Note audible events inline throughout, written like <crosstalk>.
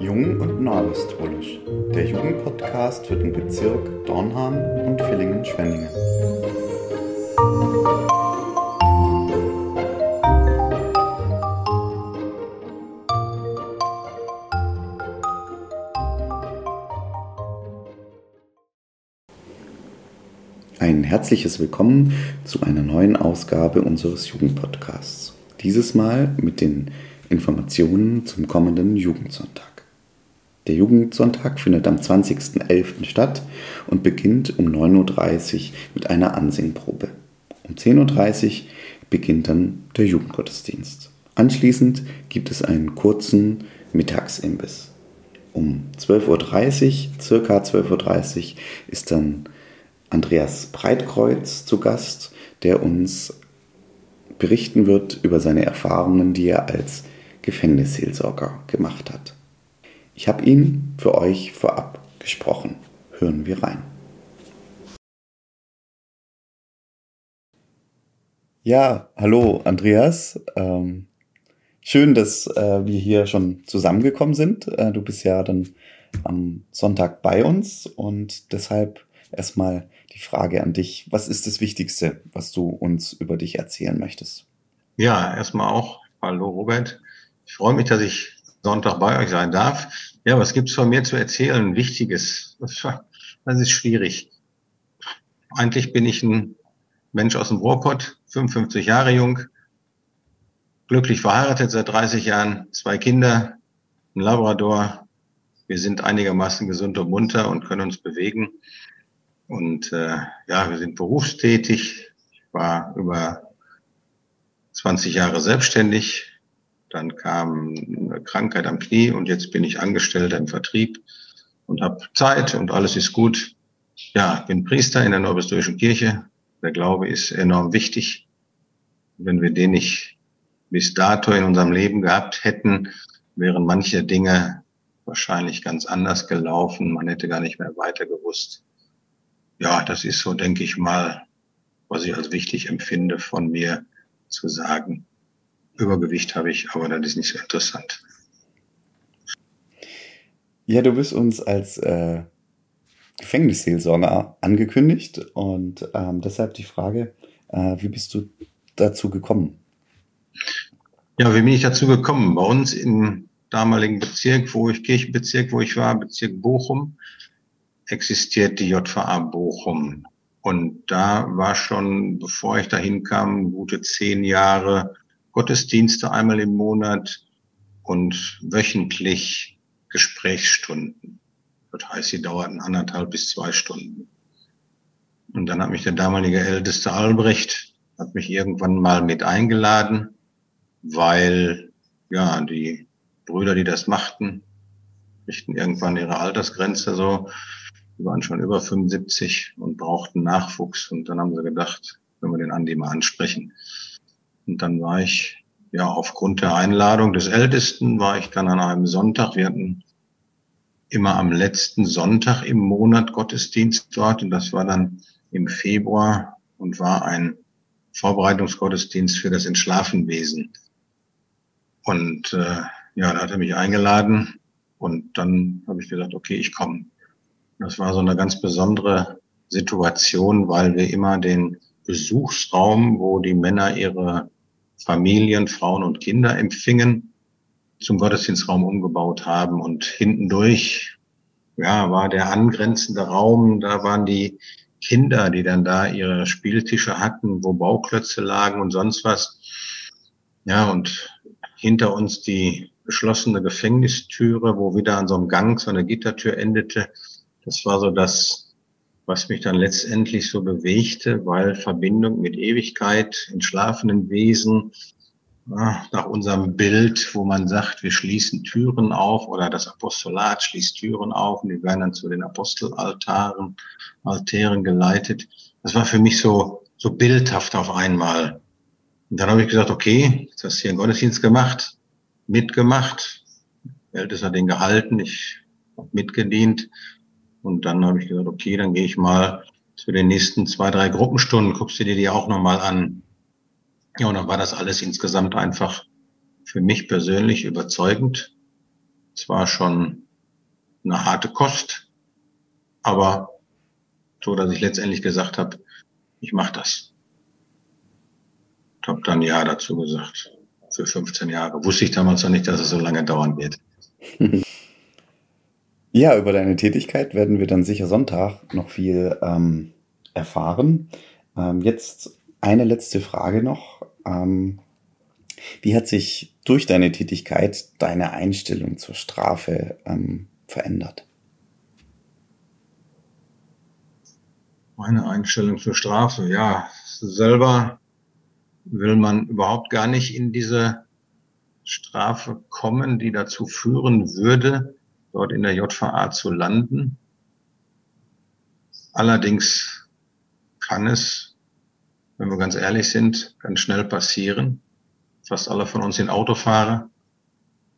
Jung und Neuapostolisch, der Jugendpodcast für den Bezirk Dornham und Villingen-Schwenningen. Ein herzliches Willkommen zu einer neuen Ausgabe unseres Jugendpodcasts. Dieses Mal mit den Informationen zum kommenden Jugendsonntag. Der Jugendsonntag findet am 20.11. statt und beginnt um 9.30 Uhr mit einer Ansingprobe. Um 10.30 Uhr beginnt dann der Jugendgottesdienst. Anschließend gibt es einen kurzen Mittagsimbiss. Um 12.30 Uhr, circa 12.30 Uhr, ist dann Andreas Breitkreuz zu Gast, der uns berichten wird über seine Erfahrungen, die er als Gefängnisseelsorger gemacht hat. Ich habe ihn für euch vorab gesprochen. Hören wir rein. Ja, hallo Andreas. Ähm, schön, dass äh, wir hier schon zusammengekommen sind. Äh, du bist ja dann am Sonntag bei uns und deshalb erstmal die Frage an dich. Was ist das Wichtigste, was du uns über dich erzählen möchtest? Ja, erstmal auch. Hallo Robert. Ich freue mich, dass ich Sonntag bei euch sein darf. Ja, was gibt's von mir zu erzählen? Wichtiges. <laughs> Das ist schwierig. Eigentlich bin ich ein Mensch aus dem Ruhrpott, 55 Jahre jung, glücklich verheiratet seit 30 Jahren, zwei Kinder, ein Labrador. Wir sind einigermaßen gesund und munter und können uns bewegen. Und äh, ja, wir sind berufstätig. Ich war über 20 Jahre selbstständig. Dann kam eine Krankheit am Knie und jetzt bin ich Angestellter im Vertrieb und habe Zeit und alles ist gut. Ja, bin Priester in der Neubestörischen Kirche. Der Glaube ist enorm wichtig. Wenn wir den nicht bis dato in unserem Leben gehabt hätten, wären manche Dinge wahrscheinlich ganz anders gelaufen. Man hätte gar nicht mehr weiter gewusst ja, das ist so, denke ich mal, was ich als wichtig empfinde, von mir zu sagen. Übergewicht habe ich, aber das ist nicht so interessant. Ja, du bist uns als äh, Gefängnisseelsorger angekündigt und ähm, deshalb die Frage, äh, wie bist du dazu gekommen? Ja, wie bin ich dazu gekommen? Bei uns im damaligen Bezirk, wo ich Kirchenbezirk, wo ich war, Bezirk Bochum, existiert die JVA Bochum. Und da war schon, bevor ich dahin kam, gute zehn Jahre Gottesdienste einmal im Monat und wöchentlich Gesprächsstunden. Das heißt, sie dauerten anderthalb bis zwei Stunden. Und dann hat mich der damalige Älteste Albrecht, hat mich irgendwann mal mit eingeladen, weil, ja, die Brüder, die das machten, richten irgendwann ihre Altersgrenze so die waren schon über 75 und brauchten Nachwuchs. Und dann haben sie gedacht, wenn wir den Andi mal ansprechen. Und dann war ich, ja, aufgrund der Einladung des Ältesten war ich dann an einem Sonntag. Wir hatten immer am letzten Sonntag im Monat Gottesdienst dort. Und das war dann im Februar und war ein Vorbereitungsgottesdienst für das Entschlafenwesen. Und äh, ja, da hat er mich eingeladen und dann habe ich gesagt, okay, ich komme. Das war so eine ganz besondere Situation, weil wir immer den Besuchsraum, wo die Männer ihre Familien, Frauen und Kinder empfingen, zum Gottesdienstraum umgebaut haben. Und hintendurch, ja, war der angrenzende Raum, da waren die Kinder, die dann da ihre Spieltische hatten, wo Bauklötze lagen und sonst was. Ja, und hinter uns die geschlossene Gefängnistüre, wo wieder an so einem Gang so eine Gittertür endete. Das war so das, was mich dann letztendlich so bewegte, weil Verbindung mit Ewigkeit, entschlafenen Wesen, nach unserem Bild, wo man sagt, wir schließen Türen auf oder das Apostolat schließt Türen auf und die werden dann zu den Apostelaltaren, Altären geleitet. Das war für mich so, so bildhaft auf einmal. Und dann habe ich gesagt, okay, jetzt hast du hier einen Gottesdienst gemacht, mitgemacht, Ältester den gehalten, ich habe mitgedient und dann habe ich gesagt, okay, dann gehe ich mal zu den nächsten zwei, drei Gruppenstunden, guckst du dir die auch nochmal an. Ja, und dann war das alles insgesamt einfach für mich persönlich überzeugend. Zwar schon eine harte Kost, aber so, dass ich letztendlich gesagt habe, ich mache das. Ich habe dann Ja dazu gesagt. Für 15 Jahre. Wusste ich damals noch nicht, dass es so lange dauern wird. <laughs> Ja, über deine Tätigkeit werden wir dann sicher Sonntag noch viel ähm, erfahren. Ähm, jetzt eine letzte Frage noch. Ähm, wie hat sich durch deine Tätigkeit deine Einstellung zur Strafe ähm, verändert? Meine Einstellung zur Strafe, ja, selber will man überhaupt gar nicht in diese Strafe kommen, die dazu führen würde, dort in der JVA zu landen. Allerdings kann es, wenn wir ganz ehrlich sind, ganz schnell passieren. Fast alle von uns sind Autofahrer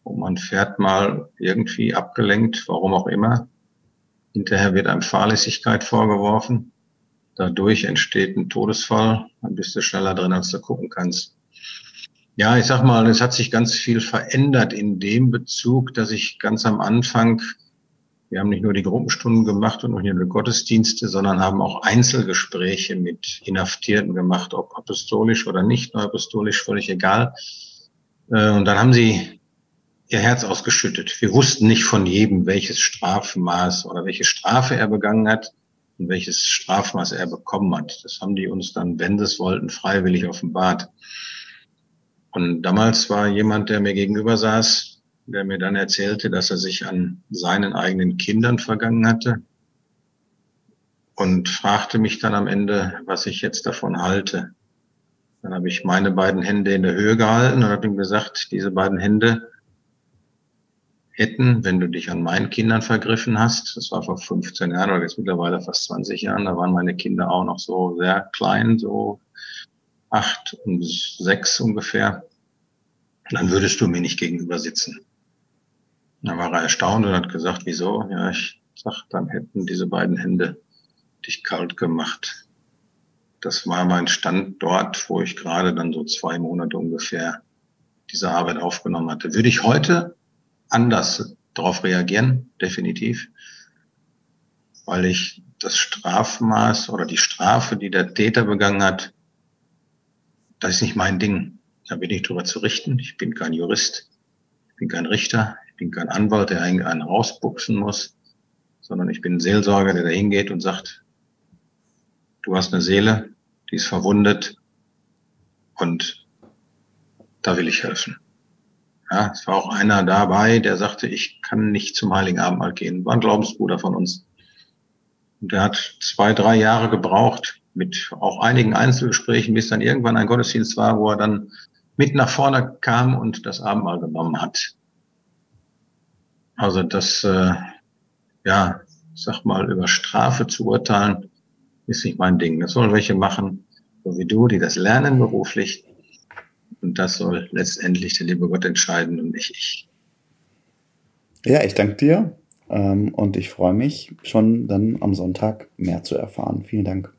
und man fährt mal irgendwie abgelenkt, warum auch immer. Hinterher wird einem Fahrlässigkeit vorgeworfen. Dadurch entsteht ein Todesfall. Dann bist du schneller drin, als du gucken kannst. Ja, ich sag mal, es hat sich ganz viel verändert in dem Bezug, dass ich ganz am Anfang, wir haben nicht nur die Gruppenstunden gemacht und nicht nur die Gottesdienste, sondern haben auch Einzelgespräche mit Inhaftierten gemacht, ob apostolisch oder nicht nur apostolisch, völlig egal. Äh, und dann haben sie ihr Herz ausgeschüttet. Wir wussten nicht von jedem, welches Strafmaß oder welche Strafe er begangen hat und welches Strafmaß er bekommen hat. Das haben die uns dann, wenn sie es wollten, freiwillig offenbart. Und damals war jemand, der mir gegenüber saß, der mir dann erzählte, dass er sich an seinen eigenen Kindern vergangen hatte und fragte mich dann am Ende, was ich jetzt davon halte. Dann habe ich meine beiden Hände in der Höhe gehalten und habe ihm gesagt, diese beiden Hände hätten, wenn du dich an meinen Kindern vergriffen hast, das war vor 15 Jahren oder jetzt mittlerweile fast 20 Jahren, da waren meine Kinder auch noch so sehr klein, so acht und sechs ungefähr, dann würdest du mir nicht gegenüber sitzen. Dann war er erstaunt und hat gesagt, wieso? Ja, ich sag, dann hätten diese beiden Hände dich kalt gemacht. Das war mein Stand dort, wo ich gerade dann so zwei Monate ungefähr diese Arbeit aufgenommen hatte. Würde ich heute anders darauf reagieren? Definitiv. Weil ich das Strafmaß oder die Strafe, die der Täter begangen hat, das ist nicht mein Ding. Da bin ich drüber zu richten. Ich bin kein Jurist, ich bin kein Richter, ich bin kein Anwalt, der einen rausbuchsen muss, sondern ich bin ein Seelsorger, der da hingeht und sagt, du hast eine Seele, die ist verwundet und da will ich helfen. Ja, es war auch einer dabei, der sagte, ich kann nicht zum Heiligen Abendmahl gehen. War ein Glaubensbruder von uns. Und der hat zwei, drei Jahre gebraucht, mit auch einigen Einzelgesprächen, bis dann irgendwann ein Gottesdienst war, wo er dann mit nach vorne kam und das Abendmahl genommen hat. Also das, äh, ja, sag mal, über Strafe zu urteilen, ist nicht mein Ding. Das sollen welche machen, so wie du, die das lernen beruflich. Und das soll letztendlich der liebe Gott entscheiden und nicht ich. Ja, ich danke dir ähm, und ich freue mich schon dann am Sonntag mehr zu erfahren. Vielen Dank.